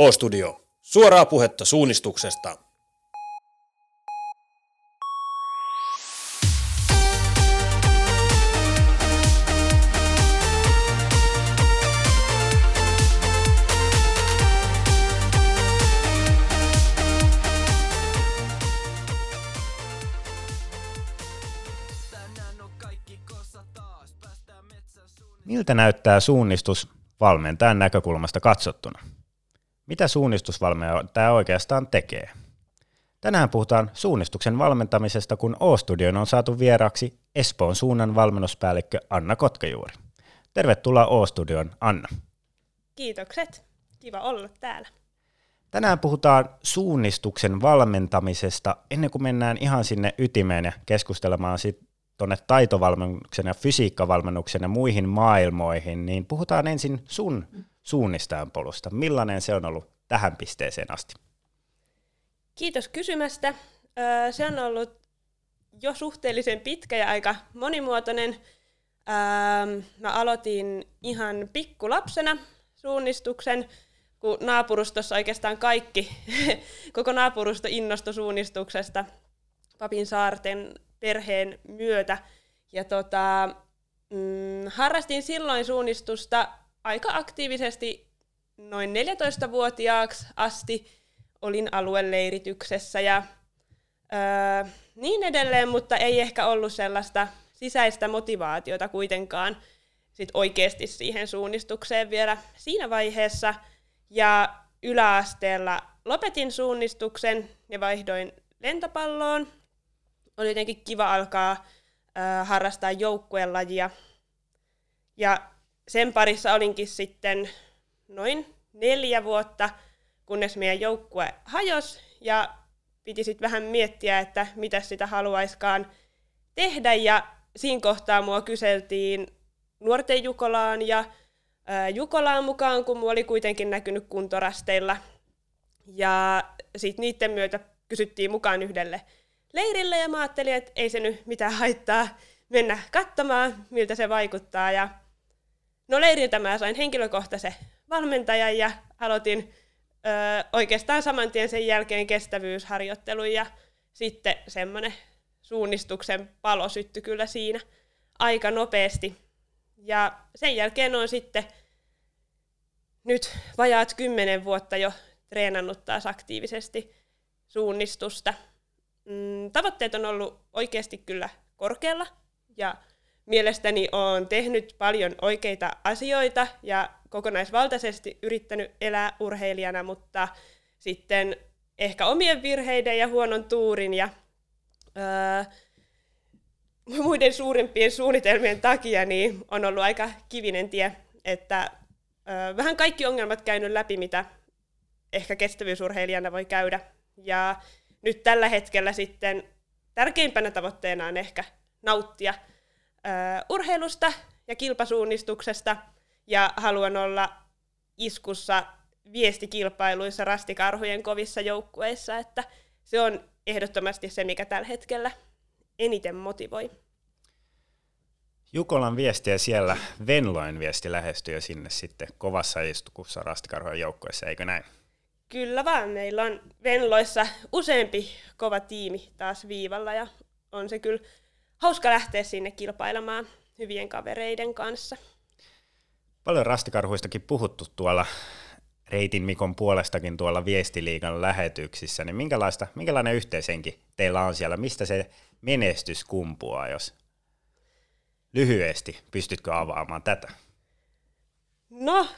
O-Studio. Suoraa puhetta suunnistuksesta. Miltä näyttää suunnistus valmentajan näkökulmasta katsottuna? Mitä suunnistusvalmentaja oikeastaan tekee? Tänään puhutaan suunnistuksen valmentamisesta, kun O-Studion on saatu vieraksi Espoon suunnan valmennuspäällikkö Anna Kotkajuuri. Tervetuloa O-Studioon, Anna. Kiitokset. Kiva olla täällä. Tänään puhutaan suunnistuksen valmentamisesta. Ennen kuin mennään ihan sinne ytimeen ja keskustelemaan sit tuonne taitovalmennuksen ja fysiikkavalmennuksen ja muihin maailmoihin, niin puhutaan ensin sun suunnistajan polusta. Millainen se on ollut tähän pisteeseen asti? Kiitos kysymästä. Se on ollut jo suhteellisen pitkä ja aika monimuotoinen. Mä aloitin ihan pikkulapsena suunnistuksen, kun naapurustossa oikeastaan kaikki, koko naapurusto innostui suunnistuksesta Papin saarten perheen myötä. Ja tota, mm, harrastin silloin suunnistusta aika aktiivisesti noin 14-vuotiaaksi asti. Olin alueleirityksessä ja öö, niin edelleen, mutta ei ehkä ollut sellaista sisäistä motivaatiota kuitenkaan sit oikeasti siihen suunnistukseen vielä siinä vaiheessa. Ja yläasteella lopetin suunnistuksen ja vaihdoin lentopalloon oli jotenkin kiva alkaa äh, harrastaa joukkuelajia. Ja sen parissa olinkin sitten noin neljä vuotta, kunnes meidän joukkue hajos ja piti sitten vähän miettiä, että mitä sitä haluaiskaan tehdä. Ja siinä kohtaa mua kyseltiin nuorten Jukolaan ja ää, Jukolaan mukaan, kun mua oli kuitenkin näkynyt kuntorasteilla. Ja sitten niiden myötä kysyttiin mukaan yhdelle leirille ja mä ajattelin, että ei se nyt mitään haittaa mennä katsomaan, miltä se vaikuttaa. Ja no leiriltä mä sain henkilökohtaisen valmentajan ja aloitin ö, oikeastaan saman tien sen jälkeen kestävyysharjoittelun ja sitten semmoinen suunnistuksen palo syttyi kyllä siinä aika nopeasti. Ja sen jälkeen on sitten nyt vajaat kymmenen vuotta jo treenannut taas aktiivisesti suunnistusta mm, tavoitteet on ollut oikeasti kyllä korkealla ja mielestäni on tehnyt paljon oikeita asioita ja kokonaisvaltaisesti yrittänyt elää urheilijana, mutta sitten ehkä omien virheiden ja huonon tuurin ja öö, muiden suurimpien suunnitelmien takia niin on ollut aika kivinen tie, että öö, vähän kaikki ongelmat käynyt läpi, mitä ehkä kestävyysurheilijana voi käydä. Ja nyt tällä hetkellä sitten tärkeimpänä tavoitteena on ehkä nauttia urheilusta ja kilpasuunnistuksesta ja haluan olla iskussa viestikilpailuissa rastikarhujen kovissa joukkueissa, että se on ehdottomasti se, mikä tällä hetkellä eniten motivoi. Jukolan viestiä siellä, Venloin viesti lähestyy jo sinne sitten kovassa istukussa rastikarhujen joukkueessa, eikö näin? Kyllä vaan, meillä on Venloissa useampi kova tiimi taas viivalla ja on se kyllä hauska lähteä sinne kilpailemaan hyvien kavereiden kanssa. Paljon rastikarhuistakin puhuttu tuolla Reitin Mikon puolestakin tuolla Viestiliigan lähetyksissä, niin minkälaista, minkälainen yhteisenki teillä on siellä? Mistä se menestys kumpuaa, jos lyhyesti pystytkö avaamaan tätä? No,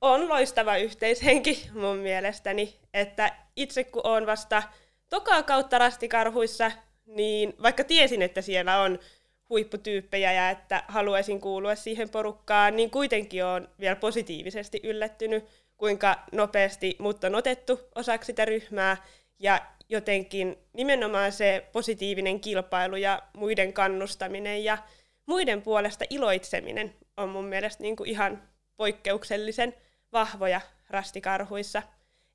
on loistava yhteishenki mun mielestäni, että itse kun on vasta tokaa kautta rastikarhuissa, niin vaikka tiesin, että siellä on huipputyyppejä ja että haluaisin kuulua siihen porukkaan, niin kuitenkin on vielä positiivisesti yllättynyt, kuinka nopeasti mut on otettu osaksi sitä ryhmää ja jotenkin nimenomaan se positiivinen kilpailu ja muiden kannustaminen ja muiden puolesta iloitseminen on mun mielestä niin kuin ihan poikkeuksellisen vahvoja rastikarhuissa.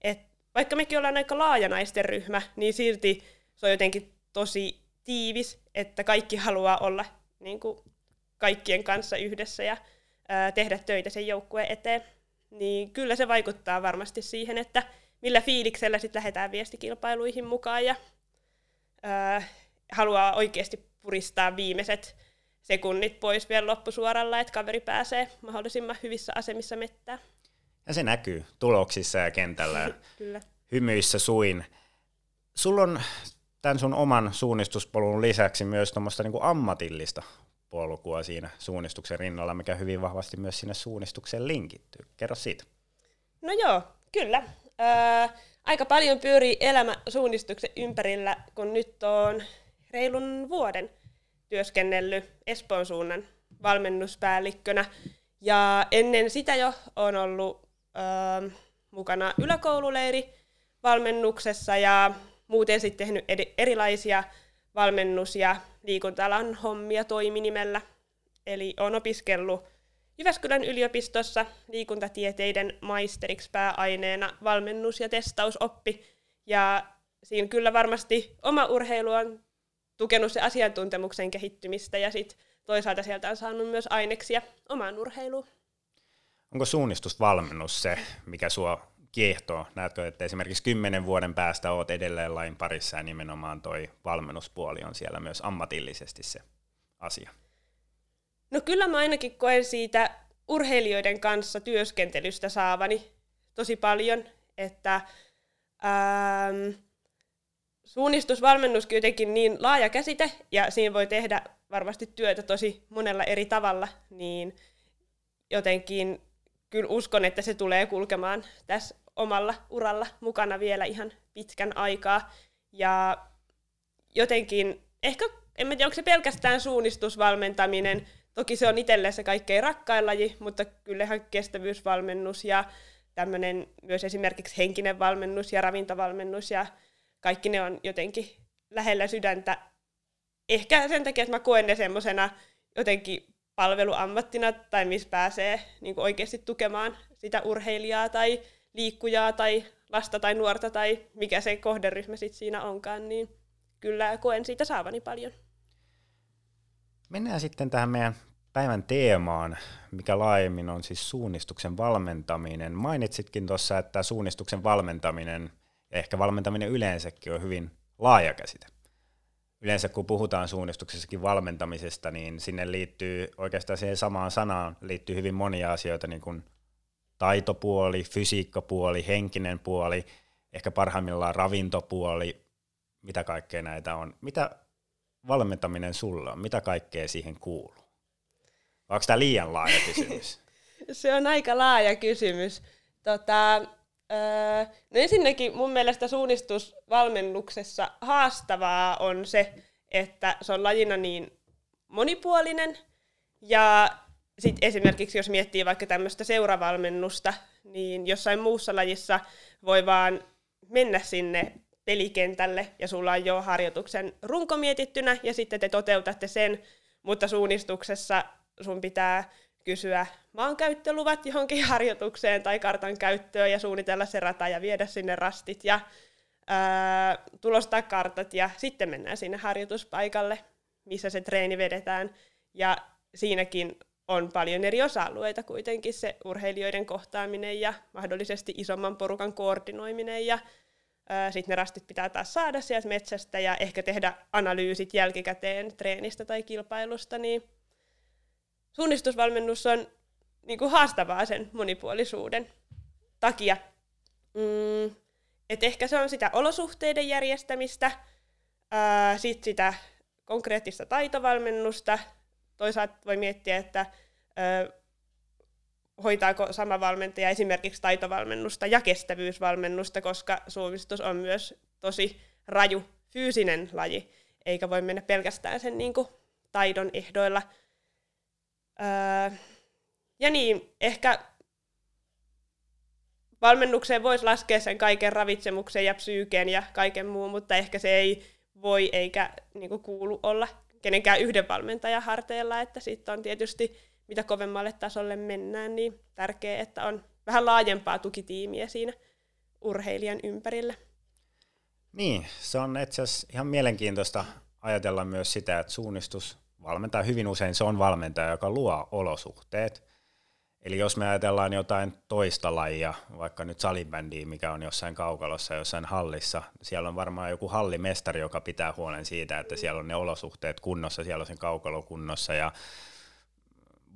Et vaikka mekin ollaan aika laaja naisten ryhmä, niin silti se on jotenkin tosi tiivis, että kaikki haluaa olla niin kuin, kaikkien kanssa yhdessä ja ää, tehdä töitä sen joukkueen eteen. niin kyllä se vaikuttaa varmasti siihen, että millä fiiliksellä sitten lähdetään viestikilpailuihin mukaan ja öö, haluaa oikeasti puristaa viimeiset sekunnit pois vielä loppusuoralla, että kaveri pääsee mahdollisimman hyvissä asemissa mettää. Ja se näkyy tuloksissa ja kentällä. Kyllä. Hymyissä suin. Sulla on tämän sun oman suunnistuspolun lisäksi myös tuommoista niin ammatillista polkua siinä suunnistuksen rinnalla, mikä hyvin vahvasti myös sinne suunnistukseen linkittyy. Kerro siitä. No joo, kyllä. Öö, aika paljon pyörii elämä suunnistuksen ympärillä, kun nyt on reilun vuoden työskennellyt Espoon suunnan valmennuspäällikkönä. Ja ennen sitä jo on ollut öö, mukana yläkoululeiri valmennuksessa ja muuten sitten tehnyt erilaisia valmennus- ja liikuntalan hommia toiminimellä. Eli on opiskellut Jyväskylän yliopistossa liikuntatieteiden maisteriksi pääaineena valmennus- ja testausoppi. Ja siinä kyllä varmasti oma urheilu on tukenut se asiantuntemuksen kehittymistä ja sit toisaalta sieltä on saanut myös aineksia omaan urheiluun. Onko suunnistusvalmennus se, mikä sua kiehtoo? Näetkö, että esimerkiksi kymmenen vuoden päästä oot edelleen lain parissa ja nimenomaan toi valmennuspuoli on siellä myös ammatillisesti se asia? No kyllä mä ainakin koen siitä urheilijoiden kanssa työskentelystä saavani tosi paljon, että ähm, suunnistusvalmennus kuitenkin niin laaja käsite, ja siinä voi tehdä varmasti työtä tosi monella eri tavalla, niin jotenkin kyllä uskon, että se tulee kulkemaan tässä omalla uralla mukana vielä ihan pitkän aikaa. Ja jotenkin, ehkä, en tiedä, onko se pelkästään suunnistusvalmentaminen, toki se on itselle se kaikkein rakkain laji, mutta kyllähän kestävyysvalmennus ja tämmöinen myös esimerkiksi henkinen valmennus ja ravintovalmennus ja kaikki ne on jotenkin lähellä sydäntä. Ehkä sen takia, että mä koen ne semmoisena jotenkin palveluammattina tai missä pääsee niin oikeasti tukemaan sitä urheilijaa tai liikkujaa tai lasta tai nuorta tai mikä se kohderyhmä sitten siinä onkaan, niin kyllä koen siitä saavani paljon. Mennään sitten tähän meidän päivän teemaan, mikä laajemmin on siis suunnistuksen valmentaminen. Mainitsitkin tuossa, että suunnistuksen valmentaminen ja ehkä valmentaminen yleensäkin on hyvin laaja käsite. Yleensä kun puhutaan suunnistuksessakin valmentamisesta, niin sinne liittyy oikeastaan siihen samaan sanaan liittyy hyvin monia asioita, niin kuin taitopuoli, fysiikkapuoli, henkinen puoli, ehkä parhaimmillaan ravintopuoli, mitä kaikkea näitä on. Mitä valmentaminen sulla on? Mitä kaikkea siihen kuuluu? Onko tämä liian laaja kysymys? Se on aika laaja kysymys. Tota, öö, no ensinnäkin mun mielestä suunnistusvalmennuksessa haastavaa on se, että se on lajina niin monipuolinen ja sitten esimerkiksi jos miettii vaikka tämmöistä seuravalmennusta, niin jossain muussa lajissa voi vaan mennä sinne pelikentälle ja sulla on jo harjoituksen runko mietittynä ja sitten te toteutatte sen, mutta suunnistuksessa sun pitää kysyä maankäyttöluvat johonkin harjoitukseen tai kartan käyttöön ja suunnitella se rata ja viedä sinne rastit ja ää, tulostaa kartat ja sitten mennään sinne harjoituspaikalle, missä se treeni vedetään. Ja siinäkin on paljon eri osa-alueita kuitenkin se urheilijoiden kohtaaminen ja mahdollisesti isomman porukan koordinoiminen ja sitten ne rastit pitää taas saada sieltä metsästä ja ehkä tehdä analyysit jälkikäteen treenistä tai kilpailusta, niin suunnistusvalmennus on niin kuin haastavaa sen monipuolisuuden takia. Mm, et ehkä se on sitä olosuhteiden järjestämistä, sitten sitä konkreettista taitovalmennusta, toisaalta voi miettiä, että ö, hoitaako sama valmentaja esimerkiksi taitovalmennusta ja kestävyysvalmennusta, koska suunnistus on myös tosi raju fyysinen laji, eikä voi mennä pelkästään sen niin kuin, taidon ehdoilla. Öö, ja niin, ehkä valmennukseen voisi laskea sen kaiken ravitsemuksen ja psyykeen ja kaiken muun, mutta ehkä se ei voi eikä niin kuin, kuulu olla kenenkään yhden valmentajan harteilla, että sitten on tietysti mitä kovemmalle tasolle mennään, niin tärkeää, että on vähän laajempaa tukitiimiä siinä urheilijan ympärillä. Niin, se on itse asiassa ihan mielenkiintoista ajatella myös sitä, että suunnistus valmentaa hyvin usein, se on valmentaja, joka luo olosuhteet. Eli jos me ajatellaan jotain toista lajia, vaikka nyt salibändiä, mikä on jossain kaukalossa, jossain hallissa, siellä on varmaan joku hallimestari, joka pitää huolen siitä, että siellä on ne olosuhteet kunnossa, siellä on sen kaukalo kunnossa ja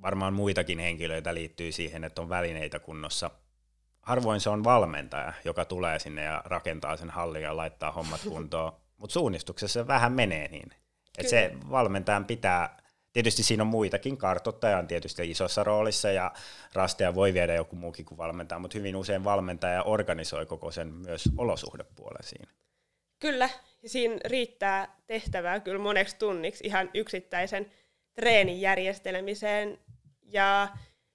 varmaan muitakin henkilöitä liittyy siihen, että on välineitä kunnossa. Harvoin se on valmentaja, joka tulee sinne ja rakentaa sen hallin ja laittaa hommat kuntoon, mutta suunnistuksessa se vähän menee niin. Että se valmentajan pitää Tietysti siinä on muitakin, kartoittaja on tietysti isossa roolissa ja rasteja voi viedä joku muukin kuin valmentaja, mutta hyvin usein valmentaja organisoi koko sen myös olosuhdepuolen siinä. Kyllä, siinä riittää tehtävää kyllä moneksi tunniksi ihan yksittäisen treenin järjestelemiseen. Ja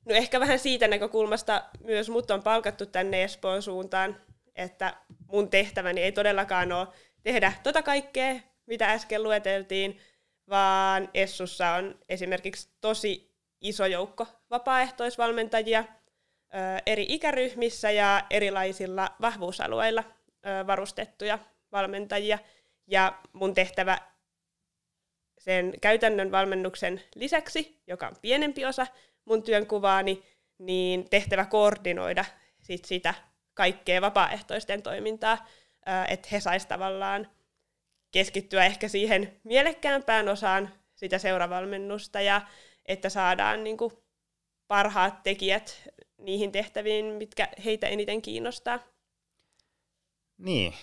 no ehkä vähän siitä näkökulmasta myös mut on palkattu tänne Espoon suuntaan, että mun tehtäväni ei todellakaan ole tehdä tota kaikkea, mitä äsken lueteltiin, vaan Essussa on esimerkiksi tosi iso joukko vapaaehtoisvalmentajia eri ikäryhmissä ja erilaisilla vahvuusalueilla varustettuja valmentajia. Ja mun tehtävä sen käytännön valmennuksen lisäksi, joka on pienempi osa mun työnkuvaani, niin tehtävä koordinoida sit sitä kaikkea vapaaehtoisten toimintaa, että he sais tavallaan keskittyä ehkä siihen mielekkäämpään osaan sitä seuravalmennusta ja että saadaan niin kuin parhaat tekijät niihin tehtäviin, mitkä heitä eniten kiinnostaa. Niin.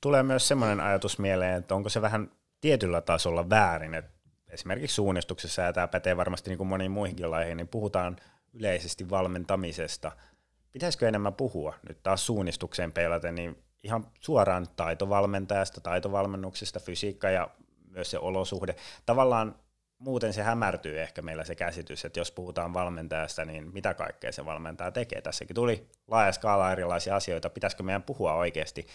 Tulee myös semmoinen ajatus mieleen, että onko se vähän tietyllä tasolla väärin, että esimerkiksi suunnistuksessa, ja tämä pätee varmasti niin kuin moniin muihinkin laihin, niin puhutaan yleisesti valmentamisesta. Pitäisikö enemmän puhua nyt taas suunnistukseen peilaten, niin ihan suoraan taitovalmentajasta, taitovalmennuksesta, fysiikka ja myös se olosuhde. Tavallaan muuten se hämärtyy ehkä meillä se käsitys, että jos puhutaan valmentajasta, niin mitä kaikkea se valmentaja tekee. Tässäkin tuli laaja skaala erilaisia asioita. Pitäisikö meidän puhua oikeasti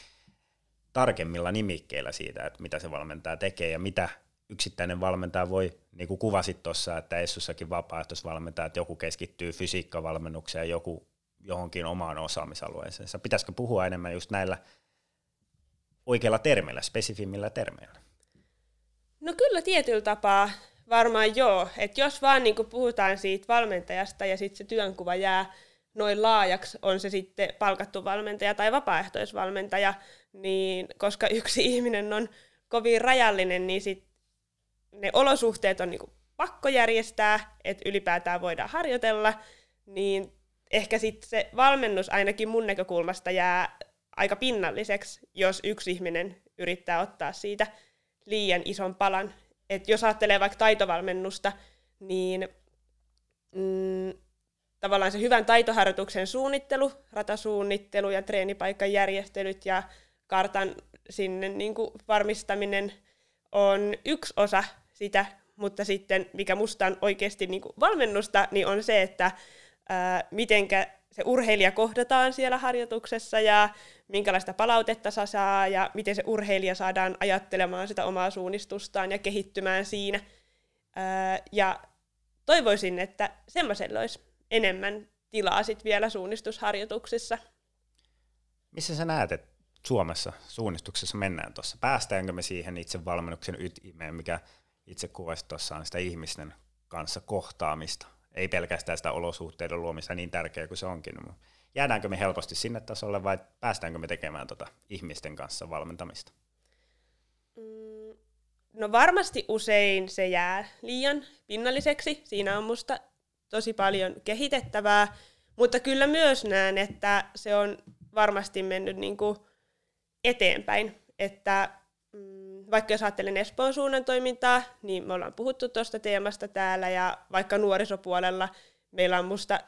tarkemmilla nimikkeillä siitä, että mitä se valmentaja tekee ja mitä yksittäinen valmentaja voi, niin kuin kuvasit tuossa, että Essussakin vapaaehtoisvalmentaja, että joku keskittyy fysiikkavalmennukseen, joku johonkin omaan osaamisalueeseensa. Pitäisikö puhua enemmän just näillä oikeilla termeillä, spesifimmillä termeillä? No kyllä tietyllä tapaa varmaan joo. Että jos vaan niin puhutaan siitä valmentajasta ja sitten se työnkuva jää noin laajaksi, on se sitten palkattu valmentaja tai vapaaehtoisvalmentaja, niin koska yksi ihminen on kovin rajallinen, niin sit ne olosuhteet on niin pakko järjestää, että ylipäätään voidaan harjoitella, niin ehkä sitten se valmennus ainakin mun näkökulmasta jää aika pinnalliseksi, jos yksi ihminen yrittää ottaa siitä liian ison palan. Et jos ajattelee vaikka taitovalmennusta, niin mm, tavallaan se hyvän taitoharjoituksen suunnittelu, ratasuunnittelu ja treenipaikan järjestelyt ja kartan sinne niin kuin varmistaminen on yksi osa sitä, mutta sitten mikä musta on oikeasti niin kuin valmennusta, niin on se, että ää, mitenkä se urheilija kohdataan siellä harjoituksessa ja minkälaista palautetta saa, saa ja miten se urheilija saadaan ajattelemaan sitä omaa suunnistustaan ja kehittymään siinä. Ää, ja toivoisin, että semmoiselle olisi enemmän tilaa sit vielä suunnistusharjoituksissa. Missä sä näet, että Suomessa suunnistuksessa mennään tuossa? Päästäänkö me siihen itse valmennuksen ytimeen, mikä itse kuvasi tuossa on sitä ihmisten kanssa kohtaamista? Ei pelkästään sitä olosuhteiden luomista niin tärkeää kuin se onkin. Jäädäänkö me helposti sinne tasolle vai päästäänkö me tekemään tuota ihmisten kanssa valmentamista? Mm, no varmasti usein se jää liian pinnalliseksi. Siinä on musta tosi paljon kehitettävää, mutta kyllä myös näen, että se on varmasti mennyt niin kuin eteenpäin. Että vaikka jos ajattelen Espoon suunnan toimintaa, niin me ollaan puhuttu tuosta teemasta täällä ja vaikka nuorisopuolella meillä on musta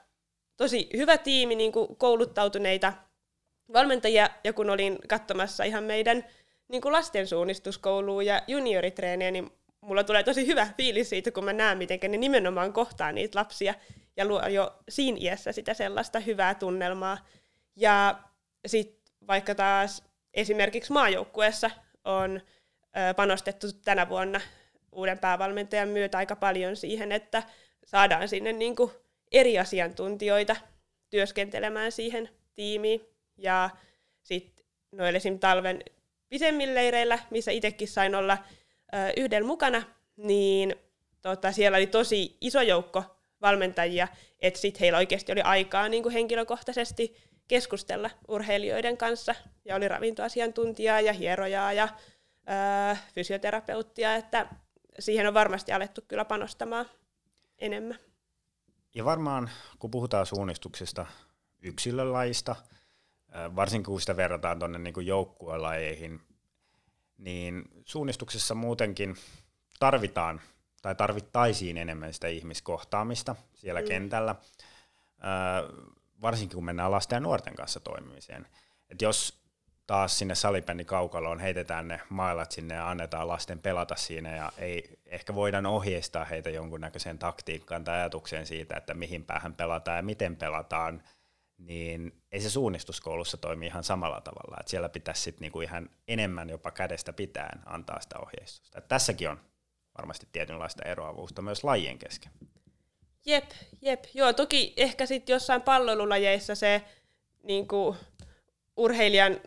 tosi hyvä tiimi niin kuin kouluttautuneita valmentajia, ja kun olin katsomassa ihan meidän niin kuin lastensuunnistuskouluun ja junioritreenejä, niin mulla tulee tosi hyvä fiilis siitä, kun mä näen, miten ne nimenomaan kohtaa niitä lapsia ja luo jo siinä iässä sitä sellaista hyvää tunnelmaa. Ja sitten vaikka taas esimerkiksi maajoukkueessa on panostettu tänä vuonna uuden päävalmentajan myötä aika paljon siihen, että saadaan sinne niin kuin eri asiantuntijoita työskentelemään siihen tiimiin. Ja sitten noilla esim. talven pisemmillä leireillä, missä itsekin sain olla yhden mukana, niin tota, siellä oli tosi iso joukko valmentajia, että sitten heillä oikeasti oli aikaa niin kuin henkilökohtaisesti keskustella urheilijoiden kanssa, ja oli ravintoasiantuntijaa ja hierojaa ja öö, fysioterapeuttia, että siihen on varmasti alettu kyllä panostamaan enemmän. Ja varmaan, kun puhutaan suunnistuksesta yksilölajista, varsinkin kun sitä verrataan tuonne niin joukkuelajeihin, niin suunnistuksessa muutenkin tarvitaan tai tarvittaisiin enemmän sitä ihmiskohtaamista siellä mm. kentällä, varsinkin kun mennään lasten ja nuorten kanssa toimimiseen. Et jos taas sinne salibändin kaukaloon heitetään ne mailat sinne ja annetaan lasten pelata siinä ja ei ehkä voidaan ohjeistaa heitä jonkunnäköiseen taktiikkaan tai ajatukseen siitä, että mihin päähän pelataan ja miten pelataan, niin ei se suunnistuskoulussa toimi ihan samalla tavalla. Että siellä pitäisi sitten niinku ihan enemmän jopa kädestä pitäen antaa sitä ohjeistusta. Et tässäkin on varmasti tietynlaista eroavuutta myös lajien kesken. Jep, jep. Joo, toki ehkä sitten jossain palvelulajeissa se niin kuin, urheilijan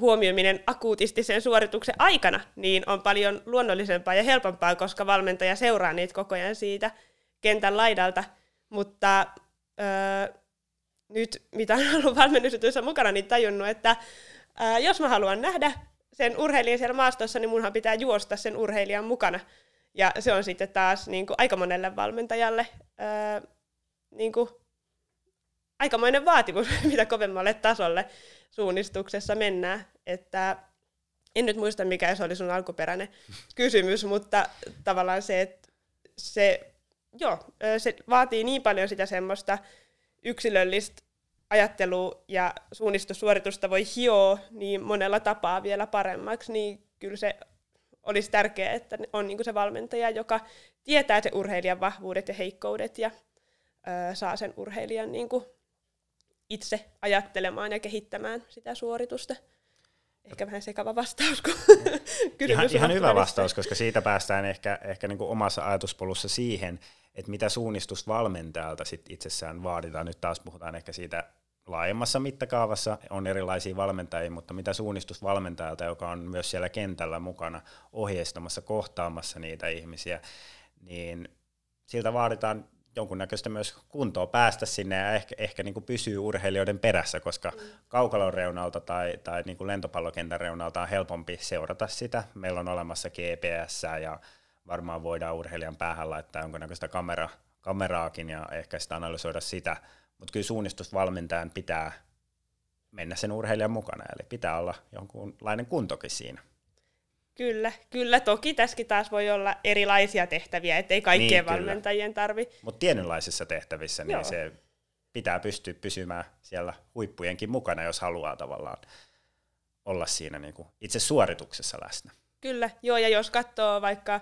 huomioiminen akuutisti sen suorituksen aikana niin on paljon luonnollisempaa ja helpompaa, koska valmentaja seuraa niitä koko ajan siitä kentän laidalta. Mutta öö, nyt, mitä on ollut valmennusjutuissa mukana, niin tajunnut, että öö, jos mä haluan nähdä sen urheilijan siellä maastossa, niin munhan pitää juosta sen urheilijan mukana. Ja se on sitten taas niin kuin, aika monelle valmentajalle öö, niin kuin, aikamoinen vaatimus, mitä kovemmalle tasolle suunnistuksessa mennään. Että en nyt muista, mikä se oli sun alkuperäinen kysymys, mutta tavallaan se, että se, joo, se vaatii niin paljon sitä semmoista yksilöllistä ajattelua ja suunnistussuoritusta voi hioa niin monella tapaa vielä paremmaksi, niin kyllä se olisi tärkeää, että on niin se valmentaja, joka tietää se urheilijan vahvuudet ja heikkoudet ja ö, saa sen urheilijan niin kuin itse ajattelemaan ja kehittämään sitä suoritusta. Ehkä vähän sekava vastaus, kun ihan, ihan hyvä vastaus, koska siitä päästään ehkä, ehkä niin kuin omassa ajatuspolussa siihen, että mitä suunnistusvalmentajalta sit itsessään vaaditaan. Nyt taas puhutaan ehkä siitä laajemmassa mittakaavassa, on erilaisia valmentajia, mutta mitä suunnistusvalmentajalta, joka on myös siellä kentällä mukana ohjeistamassa, kohtaamassa niitä ihmisiä, niin siltä vaaditaan jonkunnäköistä myös kuntoa päästä sinne ja ehkä, ehkä niin kuin pysyy urheilijoiden perässä, koska mm. kaukalon reunalta tai, tai niin kuin lentopallokentän reunalta on helpompi seurata sitä. Meillä on olemassa GPS ja varmaan voidaan urheilijan päähän laittaa jonkunnäköistä kamera, kameraakin ja ehkä sitä analysoida sitä, mutta kyllä suunnistusvalmentajan pitää mennä sen urheilijan mukana, eli pitää olla jonkunlainen kuntokin siinä. Kyllä, kyllä. Toki tässäkin taas voi olla erilaisia tehtäviä, ettei kaikkien niin, valmentajien tarvi. Mutta tietynlaisissa tehtävissä niin se pitää pystyä pysymään siellä huippujenkin mukana, jos haluaa tavallaan olla siinä niin kuin itse suorituksessa läsnä. Kyllä, joo, ja jos katsoo vaikka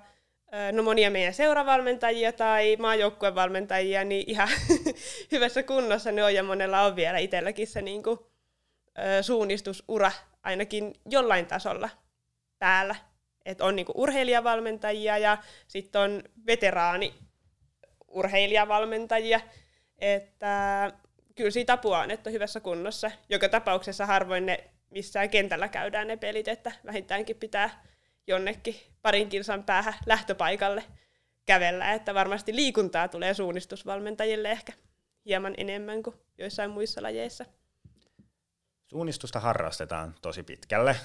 no monia meidän seuravalmentajia tai maajoukkuevalmentajia, niin ihan hyvässä kunnossa ne on, ja monella on vielä itselläkin se niin kuin, suunnistusura ainakin jollain tasolla päällä. Että on niinku urheilijavalmentajia ja sitten on veteraani urheilijavalmentajia. Että kyllä siitä apua on, että on hyvässä kunnossa. Joka tapauksessa harvoin ne missään kentällä käydään ne pelit, että vähintäänkin pitää jonnekin parin kilsan päähän lähtöpaikalle kävellä, että varmasti liikuntaa tulee suunnistusvalmentajille ehkä hieman enemmän kuin joissain muissa lajeissa. Suunnistusta harrastetaan tosi pitkälle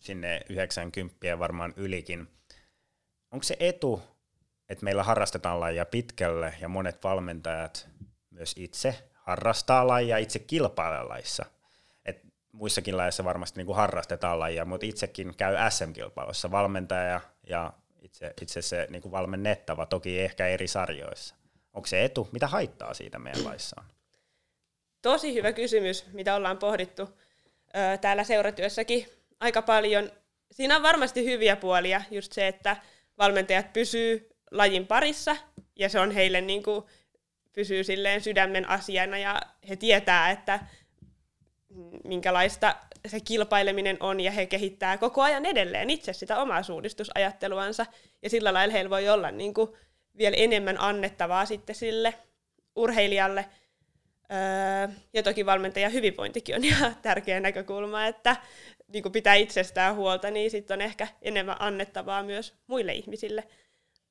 sinne 90 varmaan ylikin. Onko se etu, että meillä harrastetaan lajia pitkälle ja monet valmentajat myös itse harrastaa lajia, itse kilpailee lajissa? Et muissakin lajeissa varmasti niin kuin harrastetaan lajia, mutta itsekin käy SM-kilpailussa valmentaja ja itse, itse se niin kuin valmennettava, toki ehkä eri sarjoissa. Onko se etu? Mitä haittaa siitä meidän laissa on? Tosi hyvä kysymys, mitä ollaan pohdittu täällä seuratyössäkin aika paljon. Siinä on varmasti hyviä puolia, just se, että valmentajat pysyy lajin parissa, ja se on heille niin kuin, pysyy silleen sydämen asiana, ja he tietää, että minkälaista se kilpaileminen on, ja he kehittää koko ajan edelleen itse sitä omaa suunnistusajatteluansa, ja sillä lailla heillä voi olla niin kuin, vielä enemmän annettavaa sitten sille urheilijalle, ja toki valmentajan hyvinvointikin on ihan tärkeä näkökulma, että niin kuin pitää itsestään huolta, niin sitten on ehkä enemmän annettavaa myös muille ihmisille.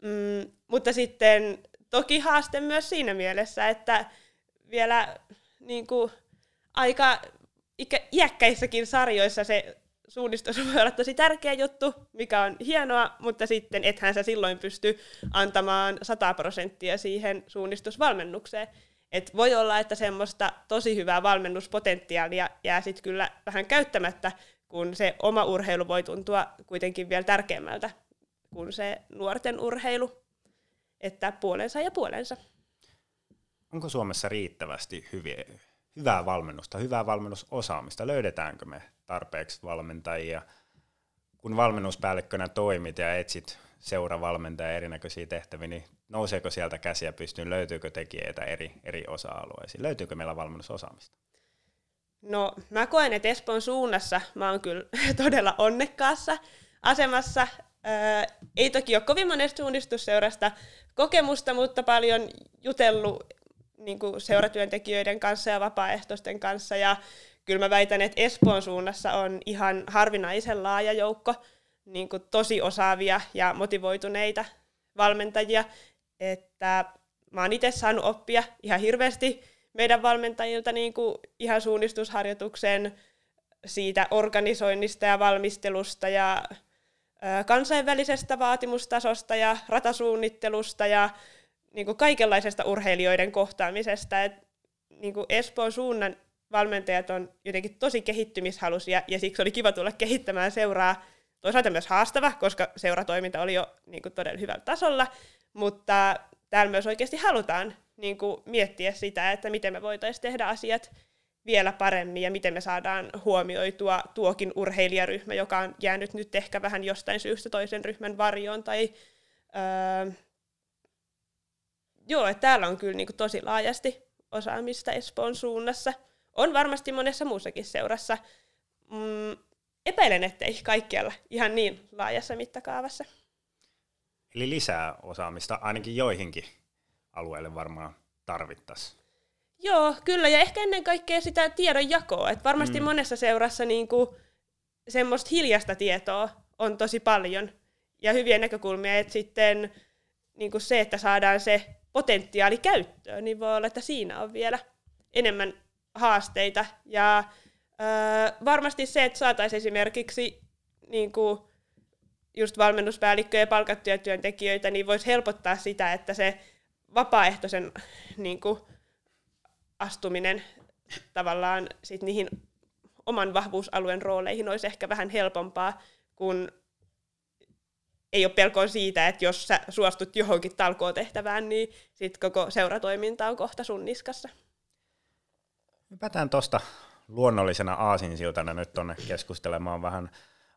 Mm, mutta sitten toki haaste myös siinä mielessä, että vielä niin kuin, aika ikä, iäkkäissäkin sarjoissa se suunnistus voi olla tosi tärkeä juttu, mikä on hienoa, mutta sitten ethän sä silloin pysty antamaan 100 prosenttia siihen suunnistusvalmennukseen. Et voi olla, että semmoista tosi hyvää valmennuspotentiaalia jää sitten kyllä vähän käyttämättä, kun se oma urheilu voi tuntua kuitenkin vielä tärkeämmältä kuin se nuorten urheilu. Että puolensa ja puolensa. Onko Suomessa riittävästi hyviä, hyvää valmennusta, hyvää valmennusosaamista? Löydetäänkö me tarpeeksi valmentajia? Kun valmennuspäällikkönä toimit ja etsit seuravalmentaja erinäköisiä tehtäviä, niin nouseeko sieltä käsiä pystyyn, löytyykö tekijöitä eri, eri osa-alueisiin, löytyykö meillä valmennusosaamista? No mä koen, että Espoon suunnassa mä oon kyllä todella onnekkaassa asemassa. Ää, ei toki ole kovin monesta suunnistusseurasta kokemusta, mutta paljon jutellut niin kuin seuratyöntekijöiden kanssa ja vapaaehtoisten kanssa. Ja kyllä mä väitän, että Espoon suunnassa on ihan harvinaisen laaja joukko niin kuin tosi osaavia ja motivoituneita valmentajia. Että mä oon itse saanut oppia ihan hirveästi meidän valmentajilta niin kuin ihan suunnistusharjoituksen siitä organisoinnista ja valmistelusta ja kansainvälisestä vaatimustasosta ja ratasuunnittelusta ja niin kuin kaikenlaisesta urheilijoiden kohtaamisesta. Et, niin kuin Espoon suunnan valmentajat on jotenkin tosi kehittymishalusia ja siksi oli kiva tulla kehittämään seuraa. Toisaalta myös haastava, koska seuratoiminta oli jo niin kuin todella hyvällä tasolla, mutta täällä myös oikeasti halutaan niin kuin miettiä sitä, että miten me voitaisiin tehdä asiat vielä paremmin ja miten me saadaan huomioitua tuokin urheilijaryhmä, joka on jäänyt nyt ehkä vähän jostain syystä toisen ryhmän varjoon. Tai, öö, joo, että täällä on kyllä niin kuin tosi laajasti osaamista Espoon suunnassa. On varmasti monessa muussakin seurassa. Mm, epäilen, ettei kaikkialla ihan niin laajassa mittakaavassa. Eli lisää osaamista ainakin joihinkin alueelle varmaan tarvittaisiin. Joo, kyllä, ja ehkä ennen kaikkea sitä tiedonjakoa. Et varmasti mm. monessa seurassa niinku, semmoista hiljasta tietoa on tosi paljon, ja hyviä näkökulmia, että sitten niinku se, että saadaan se potentiaali käyttöön, niin voi olla, että siinä on vielä enemmän haasteita. Ja öö, varmasti se, että saataisiin esimerkiksi niinku, just valmennuspäällikköjä ja palkattuja työntekijöitä, niin voisi helpottaa sitä, että se vapaaehtoisen niin kuin, astuminen tavallaan sit niihin oman vahvuusalueen rooleihin olisi ehkä vähän helpompaa, kun ei ole pelkoa siitä, että jos sä suostut johonkin talkootehtävään, niin sit koko seuratoiminta on kohta sun niskassa. Hypätään tuosta luonnollisena aasinsiltana nyt tuonne keskustelemaan vähän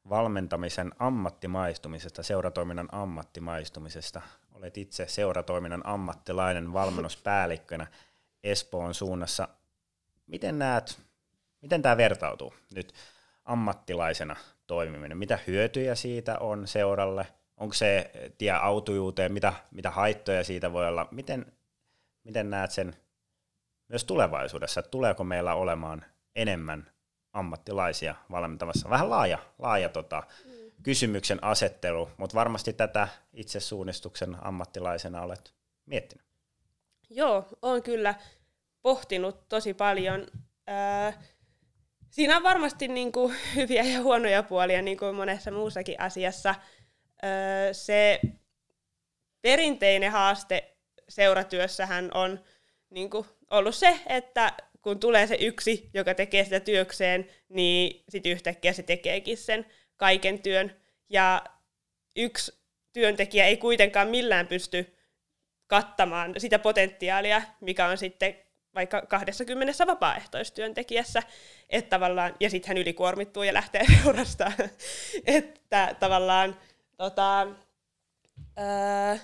valmentamisen ammattimaistumisesta, seuratoiminnan ammattimaistumisesta. Olet itse seuratoiminnan ammattilainen valmennuspäällikkönä Espoon suunnassa. Miten näet, miten tämä vertautuu nyt ammattilaisena toimiminen? Mitä hyötyjä siitä on seuralle? Onko se tie autujuuteen? Mitä, mitä haittoja siitä voi olla? Miten, miten näet sen myös tulevaisuudessa? Tuleeko meillä olemaan enemmän ammattilaisia valmentamassa. Vähän laaja, laaja tota, mm. kysymyksen asettelu, mutta varmasti tätä itse suunnistuksen ammattilaisena olet miettinyt. Joo, on kyllä pohtinut tosi paljon. Öö, siinä on varmasti niin kuin, hyviä ja huonoja puolia, niin kuin monessa muussakin asiassa. Öö, se perinteinen haaste seuratyössähän on niin kuin, ollut se, että kun tulee se yksi, joka tekee sitä työkseen, niin sitten yhtäkkiä se tekeekin sen kaiken työn. Ja yksi työntekijä ei kuitenkaan millään pysty kattamaan sitä potentiaalia, mikä on sitten vaikka 20 vapaaehtoistyöntekijässä, että tavallaan, ja sitten hän ylikuormittuu ja lähtee seurasta, että tavallaan tota, öö,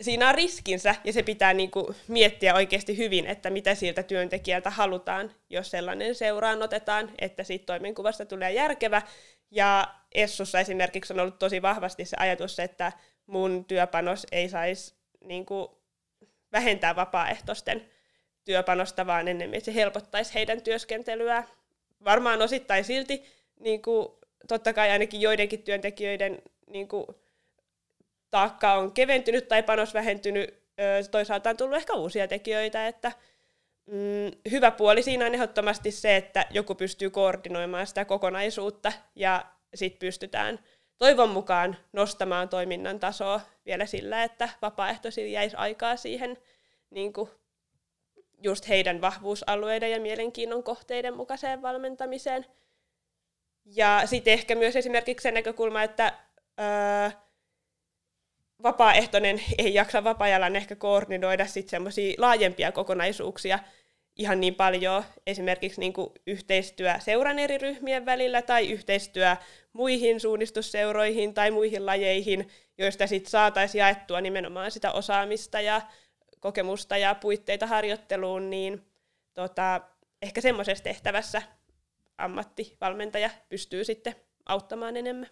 siinä on riskinsä ja se pitää niinku miettiä oikeasti hyvin, että mitä siltä työntekijältä halutaan, jos sellainen seuraan otetaan, että siitä toimenkuvasta tulee järkevä. Ja Essussa esimerkiksi on ollut tosi vahvasti se ajatus, että mun työpanos ei saisi niinku vähentää vapaaehtoisten työpanosta, vaan enemmän se helpottaisi heidän työskentelyä. Varmaan osittain silti, niin kuin, totta kai ainakin joidenkin työntekijöiden niin kuin, taakka on keventynyt tai panos vähentynyt toisaalta on tullut ehkä uusia tekijöitä, että mm, hyvä puoli siinä on ehdottomasti se, että joku pystyy koordinoimaan sitä kokonaisuutta ja sitten pystytään toivon mukaan nostamaan toiminnan tasoa vielä sillä, että vapaaehtoisilla jäisi aikaa siihen niin kuin just heidän vahvuusalueiden ja mielenkiinnon kohteiden mukaiseen valmentamiseen. Ja sitten ehkä myös esimerkiksi se näkökulma, että öö, vapaaehtoinen ei jaksa vapaa-ajallaan ehkä koordinoida sitten semmoisia laajempia kokonaisuuksia ihan niin paljon, esimerkiksi niin kuin yhteistyö seuran eri ryhmien välillä tai yhteistyö muihin suunnistusseuroihin tai muihin lajeihin, joista sitten saataisiin jaettua nimenomaan sitä osaamista ja kokemusta ja puitteita harjoitteluun, niin tota, ehkä semmoisessa tehtävässä ammattivalmentaja pystyy sitten auttamaan enemmän.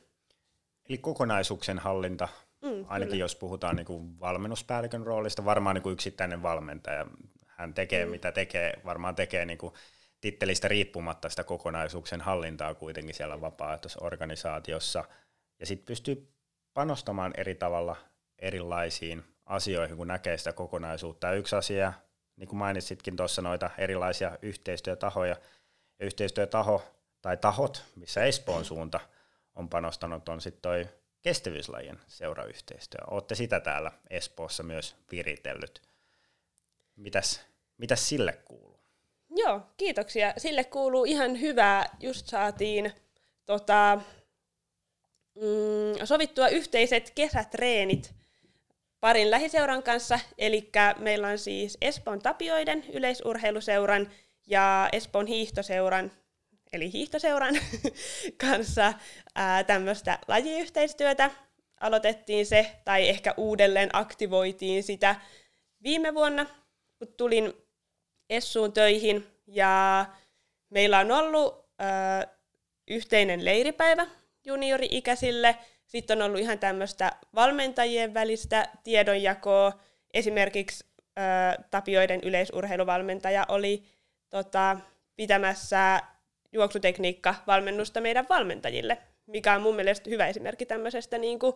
Eli kokonaisuuksien hallinta, mm, ainakin kyllä. jos puhutaan niin kuin valmennuspäällikön roolista, varmaan niin kuin yksittäinen valmentaja, hän tekee mm. mitä tekee, varmaan tekee niin kuin tittelistä riippumatta sitä kokonaisuuksien hallintaa kuitenkin siellä vapaaehtoisorganisaatiossa, ja sitten pystyy panostamaan eri tavalla erilaisiin asioihin, kun näkee sitä kokonaisuutta. Ja yksi asia, niin kuin mainitsitkin tuossa noita erilaisia yhteistyötahoja, ja yhteistyötaho tai tahot, missä Espoon suunta on panostanut, on sitten toi kestävyyslajien seurayhteistyö. Olette sitä täällä Espoossa myös viritellyt. Mitäs, mitäs sille kuuluu? Joo, kiitoksia. Sille kuuluu ihan hyvää. Just saatiin tota, mm, sovittua yhteiset kesätreenit parin lähiseuran kanssa. Eli meillä on siis Espoon Tapioiden yleisurheiluseuran ja Espoon hiihtoseuran, eli hiihtoseuran kanssa tämmöistä lajiyhteistyötä. Aloitettiin se, tai ehkä uudelleen aktivoitiin sitä viime vuonna, kun tulin Essuun töihin. Ja meillä on ollut yhteinen leiripäivä juniori-ikäisille. Sitten on ollut ihan tämmöistä valmentajien välistä tiedonjakoa. Esimerkiksi Tapioiden yleisurheiluvalmentaja oli tota, pitämässä juoksutekniikka-valmennusta meidän valmentajille, mikä on mun mielestä hyvä esimerkki tämmöisestä niin kuin,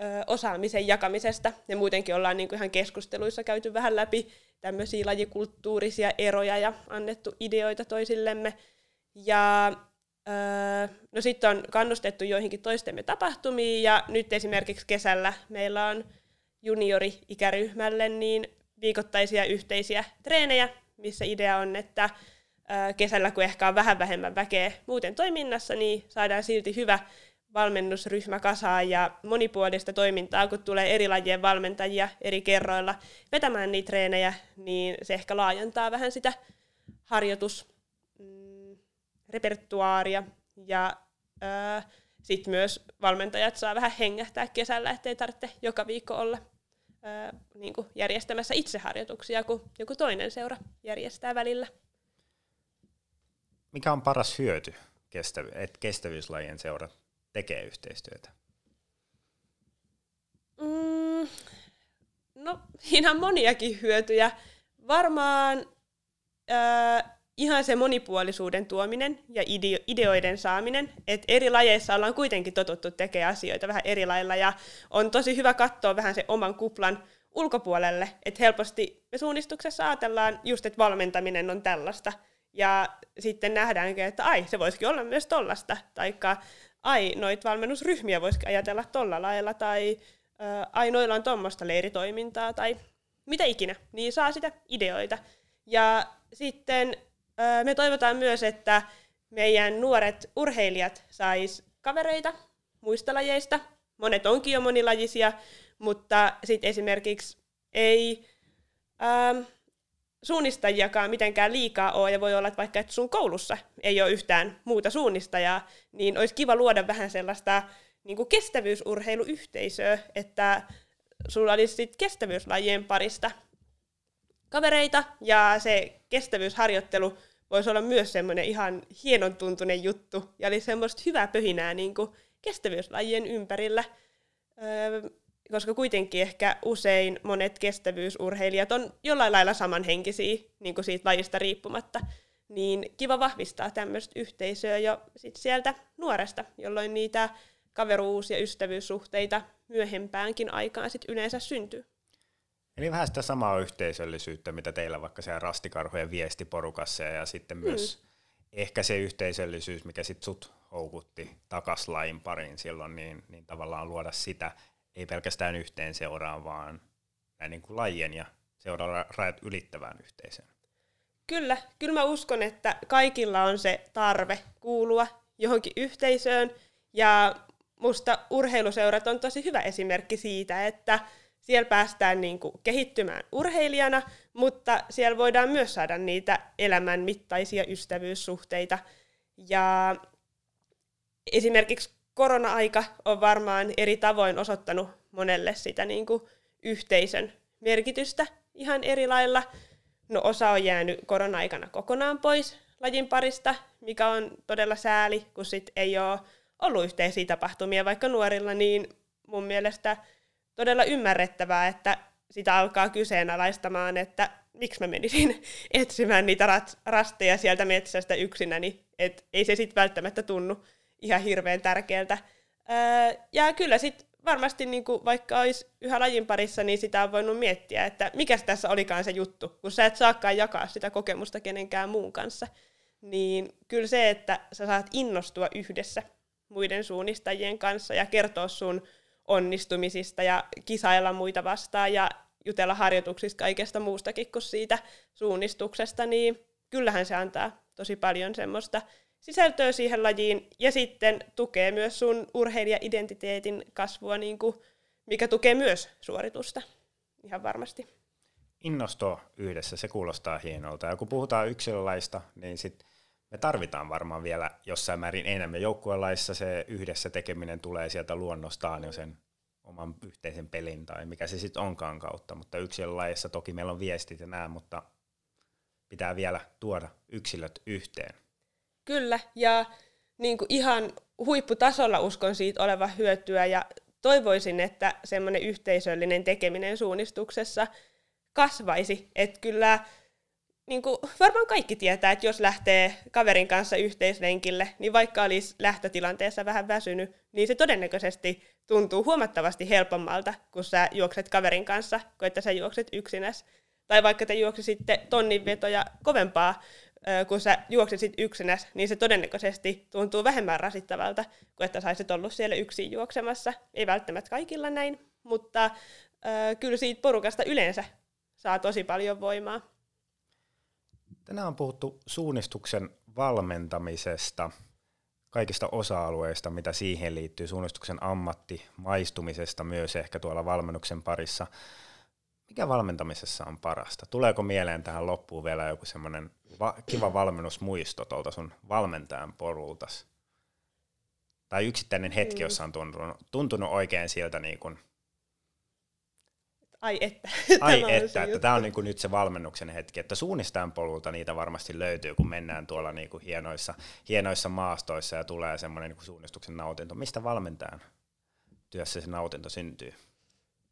ö, osaamisen jakamisesta. Ja muutenkin ollaan niin kuin ihan keskusteluissa käyty vähän läpi tämmöisiä lajikulttuurisia eroja ja annettu ideoita toisillemme. Ja no sitten on kannustettu joihinkin toistemme tapahtumiin ja nyt esimerkiksi kesällä meillä on juniori-ikäryhmälle niin viikoittaisia yhteisiä treenejä, missä idea on, että kesällä, kun ehkä on vähän vähemmän väkeä muuten toiminnassa, niin saadaan silti hyvä valmennusryhmä kasaan ja monipuolista toimintaa, kun tulee eri lajien valmentajia eri kerroilla vetämään niitä treenejä, niin se ehkä laajentaa vähän sitä harjoitusrepertuaaria mm, ja sitten myös valmentajat saa vähän hengähtää kesällä, ettei tarvitse joka viikko olla ää, niin kuin järjestämässä itseharjoituksia, kun joku toinen seura järjestää välillä. Mikä on paras hyöty, että kestävyyslajien seura tekee yhteistyötä? Mm, no, siinä on moniakin hyötyjä. Varmaan ää, ihan se monipuolisuuden tuominen ja ideoiden saaminen, että eri lajeissa ollaan kuitenkin totuttu tekemään asioita vähän eri lailla ja on tosi hyvä katsoa vähän se oman kuplan ulkopuolelle, että helposti me suunnistuksessa ajatellaan just, että valmentaminen on tällaista ja sitten nähdäänkin, että ai, se voisikin olla myös tollasta, taikka ai, noit valmennusryhmiä voisikin ajatella tolla lailla, tai ai, noilla on tuommoista leiritoimintaa, tai mitä ikinä, niin saa sitä ideoita. Ja sitten me toivotaan myös, että meidän nuoret urheilijat sais kavereita muista lajeista. Monet onkin jo monilajisia, mutta sitten esimerkiksi ei ähm, suunnistajiakaan mitenkään liikaa ole, ja voi olla, että vaikka että sun koulussa ei ole yhtään muuta suunnistajaa, niin olisi kiva luoda vähän sellaista niin kuin kestävyysurheiluyhteisöä, että sulla olisi sit kestävyyslajien parista kavereita, ja se kestävyysharjoittelu voisi olla myös semmoinen ihan hienon tuntunen juttu, ja oli semmoista hyvää pöhinää niin kuin kestävyyslajien ympärillä, öö, koska kuitenkin ehkä usein monet kestävyysurheilijat on jollain lailla samanhenkisiä niin kuin siitä lajista riippumatta, niin kiva vahvistaa tämmöistä yhteisöä jo sit sieltä nuoresta, jolloin niitä kaveruus- ja ystävyyssuhteita myöhempäänkin aikaan sit yleensä syntyy. Eli vähän sitä samaa yhteisöllisyyttä, mitä teillä vaikka siellä rastikarhujen viestiporukassa ja sitten mm. myös ehkä se yhteisöllisyys, mikä sitten sut houkutti takas lain pariin silloin, niin, niin tavallaan luoda sitä ei pelkästään yhteen seuraan, vaan näin niin kuin lajien ja rajat ylittävään yhteisöön. Kyllä, kyllä mä uskon, että kaikilla on se tarve kuulua johonkin yhteisöön, ja musta urheiluseurat on tosi hyvä esimerkki siitä, että siellä päästään niin kuin kehittymään urheilijana, mutta siellä voidaan myös saada niitä elämän mittaisia ystävyyssuhteita. Ja esimerkiksi korona-aika on varmaan eri tavoin osoittanut monelle sitä niin kuin yhteisön merkitystä ihan eri lailla. No osa on jäänyt korona-aikana kokonaan pois lajin parista, mikä on todella sääli, kun sit ei ole ollut yhteisiä tapahtumia vaikka nuorilla, niin mun mielestä todella ymmärrettävää, että sitä alkaa kyseenalaistamaan, että miksi mä menisin etsimään niitä rasteja sieltä metsästä yksinäni, että ei se sitten välttämättä tunnu ihan hirveän tärkeältä. Öö, ja kyllä sitten varmasti niin kuin, vaikka olisi yhä lajin parissa, niin sitä on voinut miettiä, että mikä tässä olikaan se juttu, kun sä et saakaan jakaa sitä kokemusta kenenkään muun kanssa. Niin kyllä se, että sä saat innostua yhdessä muiden suunnistajien kanssa ja kertoa sun onnistumisista ja kisailla muita vastaan ja jutella harjoituksista kaikesta muustakin kuin siitä suunnistuksesta, niin kyllähän se antaa tosi paljon semmoista sisältöä siihen lajiin ja sitten tukee myös sun urheilija-identiteetin kasvua, niin kuin, mikä tukee myös suoritusta ihan varmasti. Innosto yhdessä, se kuulostaa hienolta. Ja kun puhutaan yksilölaista, niin sit me tarvitaan varmaan vielä jossain määrin enemmän. Joukkuelaissa se yhdessä tekeminen tulee sieltä luonnostaan jo sen oman yhteisen pelin tai mikä se sitten onkaan kautta, mutta yksilölajissa toki meillä on viestit ja nämä, mutta pitää vielä tuoda yksilöt yhteen. Kyllä, ja niin kuin ihan huipputasolla uskon siitä olevan hyötyä, ja toivoisin, että semmoinen yhteisöllinen tekeminen suunnistuksessa kasvaisi. Että kyllä niin kuin varmaan kaikki tietää, että jos lähtee kaverin kanssa yhteislenkille, niin vaikka olisi lähtötilanteessa vähän väsynyt, niin se todennäköisesti tuntuu huomattavasti helpommalta, kun sä juokset kaverin kanssa, kuin että sä juokset yksinäs. Tai vaikka te juoksisitte tonnin vetoja kovempaa, kun sä juoksisit yksinäs, niin se todennäköisesti tuntuu vähemmän rasittavalta, kuin että saisit ollut siellä yksin juoksemassa. Ei välttämättä kaikilla näin, mutta kyllä siitä porukasta yleensä saa tosi paljon voimaa. Tänään on puhuttu suunnistuksen valmentamisesta, kaikista osa-alueista, mitä siihen liittyy, suunnistuksen ammatti, maistumisesta myös ehkä tuolla valmennuksen parissa. Mikä valmentamisessa on parasta? Tuleeko mieleen tähän loppuun vielä joku semmoinen va- kiva valmennusmuisto tuolta sun valmentajan porultas? Tai yksittäinen hetki, mm. jossa on tuntunut, tuntunut oikein sieltä niin kuin ai että. Ai että, että tämä on niinku nyt se valmennuksen hetki, että suunnistaan polulta niitä varmasti löytyy, kun mennään tuolla niinku hienoissa, hienoissa maastoissa ja tulee semmoinen niinku suunnistuksen nautinto. Mistä valmentajan työssä se nautinto syntyy?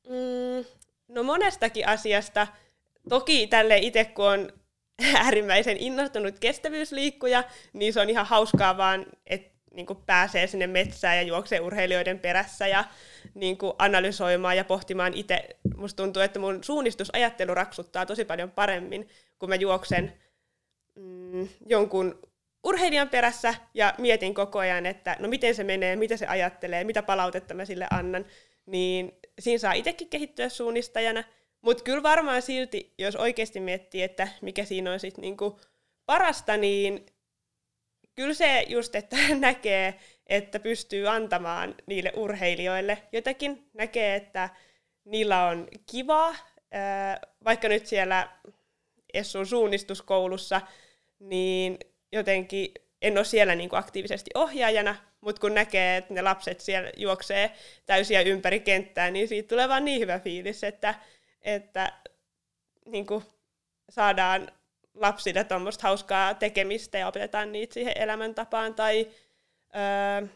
Mm, no monestakin asiasta. Toki tälle itse, kun on äärimmäisen innostunut kestävyysliikkuja, niin se on ihan hauskaa vaan, että niin kuin pääsee sinne metsään ja juoksee urheilijoiden perässä ja niin kuin analysoimaan ja pohtimaan itse. Musta tuntuu, että mun suunnistusajattelu raksuttaa tosi paljon paremmin, kun mä juoksen mm, jonkun urheilijan perässä ja mietin koko ajan, että no miten se menee, mitä se ajattelee, mitä palautetta mä sille annan, niin siinä saa itsekin kehittyä suunnistajana. Mutta kyllä varmaan silti, jos oikeasti miettii, että mikä siinä on sitten niinku parasta, niin kyllä se just, että näkee, että pystyy antamaan niille urheilijoille jotakin, näkee, että niillä on kivaa, vaikka nyt siellä Essun suunnistuskoulussa, niin jotenkin en ole siellä niin aktiivisesti ohjaajana, mutta kun näkee, että ne lapset siellä juoksee täysiä ympäri kenttää, niin siitä tulee vaan niin hyvä fiilis, että, että niin kuin saadaan lapsille tuommoista hauskaa tekemistä ja opetetaan niitä siihen elämäntapaan. Tai öö,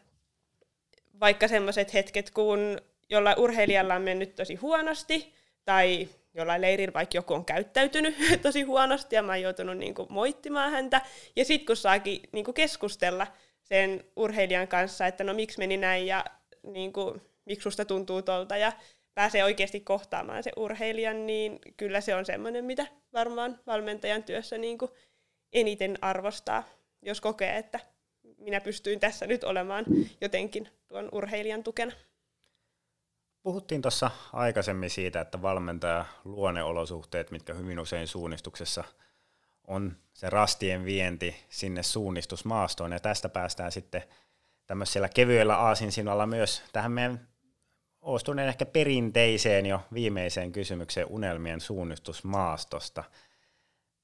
vaikka semmoiset hetket, kun jollain urheilijalla on mennyt tosi huonosti, tai jollain leirillä vaikka joku on käyttäytynyt tosi huonosti ja mä oon joutunut niinku moittimaan häntä. Ja sitten kun saakin niinku keskustella sen urheilijan kanssa, että no miksi meni näin ja niinku, miksi susta tuntuu tolta ja pääsee oikeasti kohtaamaan se urheilijan, niin kyllä se on semmoinen, mitä varmaan valmentajan työssä niin kuin eniten arvostaa, jos kokee, että minä pystyin tässä nyt olemaan jotenkin tuon urheilijan tukena. Puhuttiin tuossa aikaisemmin siitä, että valmentaja luonneolosuhteet, mitkä hyvin usein suunnistuksessa on se rastien vienti sinne suunnistusmaastoon, ja tästä päästään sitten tämmöisellä kevyellä aasinsinalla myös tähän meidän Oostuneen ehkä perinteiseen jo viimeiseen kysymykseen unelmien suunnistusmaastosta.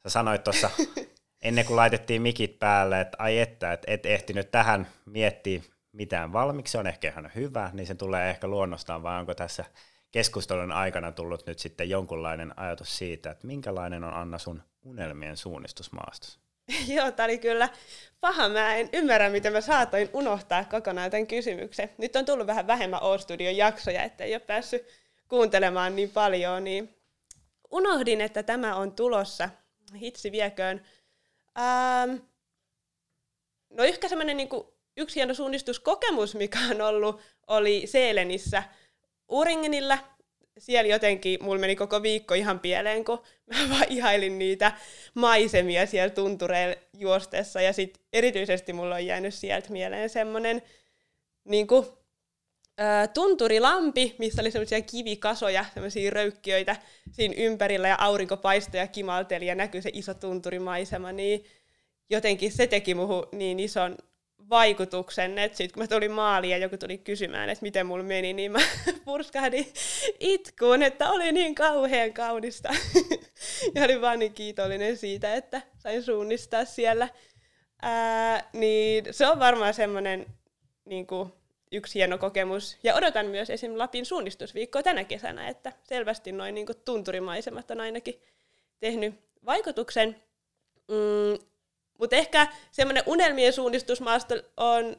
Sä sanoit tuossa ennen kuin laitettiin mikit päälle, että ai että, et et ehtinyt tähän miettiä mitään valmiiksi, se on ehkä ihan hyvä, niin se tulee ehkä luonnostaan, vai onko tässä keskustelun aikana tullut nyt sitten jonkunlainen ajatus siitä, että minkälainen on Anna sun unelmien suunnistusmaastos? Joo, tämä oli kyllä paha. Mä en ymmärrä, miten mä saatoin unohtaa kokonaan tämän kysymyksen. Nyt on tullut vähän vähemmän O-studion jaksoja, että ei ole päässyt kuuntelemaan niin paljon, niin unohdin, että tämä on tulossa. Hitsi vieköön. Ähm, no ehkä semmoinen niin yksi hieno suunnistuskokemus, mikä on ollut, oli Seelenissä Uringenillä. Siellä jotenkin, mulla meni koko viikko ihan pieleen, kun mä vaan ihailin niitä maisemia siellä tuntureilla juostessa. Ja sitten erityisesti mulla on jäänyt sieltä mieleen semmoinen niin kuin, tunturilampi, missä oli semmoisia kivikasoja, semmoisia röykkiöitä siinä ympärillä ja aurinko paistoi ja kimalteli ja näkyi se iso tunturimaisema, niin jotenkin se teki muhun niin ison vaikutuksen, että sitten kun mä tulin maaliin ja joku tuli kysymään, että miten mulla meni, niin mä purskahdin itkuun, että oli niin kauhean kaunista. ja olin vaan niin kiitollinen siitä, että sain suunnistaa siellä. Ää, niin se on varmaan semmoinen niin yksi hieno kokemus. Ja odotan myös esim. Lapin suunnistusviikkoa tänä kesänä, että selvästi noin niin tunturimaisemat on ainakin tehnyt vaikutuksen. Mm, mutta ehkä semmoinen unelmien suunnistusmaasto on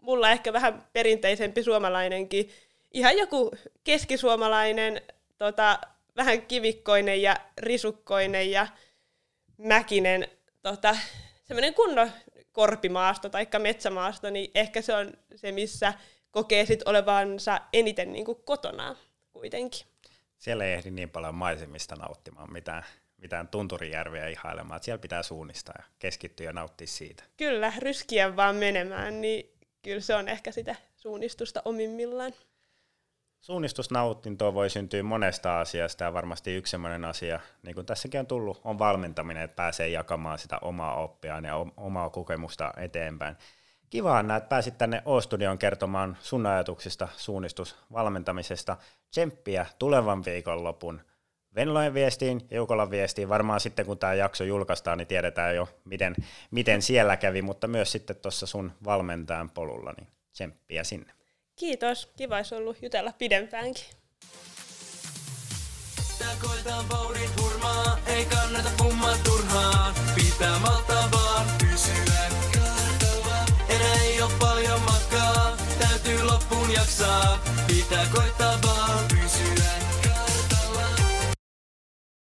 mulla ehkä vähän perinteisempi suomalainenkin. Ihan joku keskisuomalainen, tota, vähän kivikkoinen ja risukkoinen ja mäkinen tota, semmoinen kunnon korpimaasto tai metsämaasto, niin ehkä se on se, missä kokee sit olevansa eniten niin kuin kotona kuitenkin. Siellä ei ehdi niin paljon maisemista nauttimaan mitään mitään tunturijärveä ihailemaan, että siellä pitää suunnistaa ja keskittyä ja nauttia siitä. Kyllä, ryskiä vaan menemään, niin kyllä se on ehkä sitä suunnistusta omimmillaan. Suunnistusnautintoa voi syntyä monesta asiasta ja varmasti yksi sellainen asia, niin kuin tässäkin on tullut, on valmentaminen, että pääsee jakamaan sitä omaa oppiaan ja omaa kokemusta eteenpäin. Kiva Anna, että pääsit tänne O-studioon kertomaan sun ajatuksista suunnistusvalmentamisesta. Tsemppiä tulevan viikonlopun Venlojen viestiin ja Jukolan viestiin. Varmaan sitten kun tämä jakso julkaistaan, niin tiedetään jo, miten, miten siellä kävi, mutta myös sitten tuossa sun valmentajan polulla, niin tsemppiä sinne. Kiitos, kiva olisi ollut jutella pidempäänkin. Tää vauhdin hurmaa, ei kannata pummaa turhaan. Pitää maltaa vaan pysyä kartalla. Enää ei oo paljon matkaa, täytyy loppuun jaksaa. Pitää koittaa vaan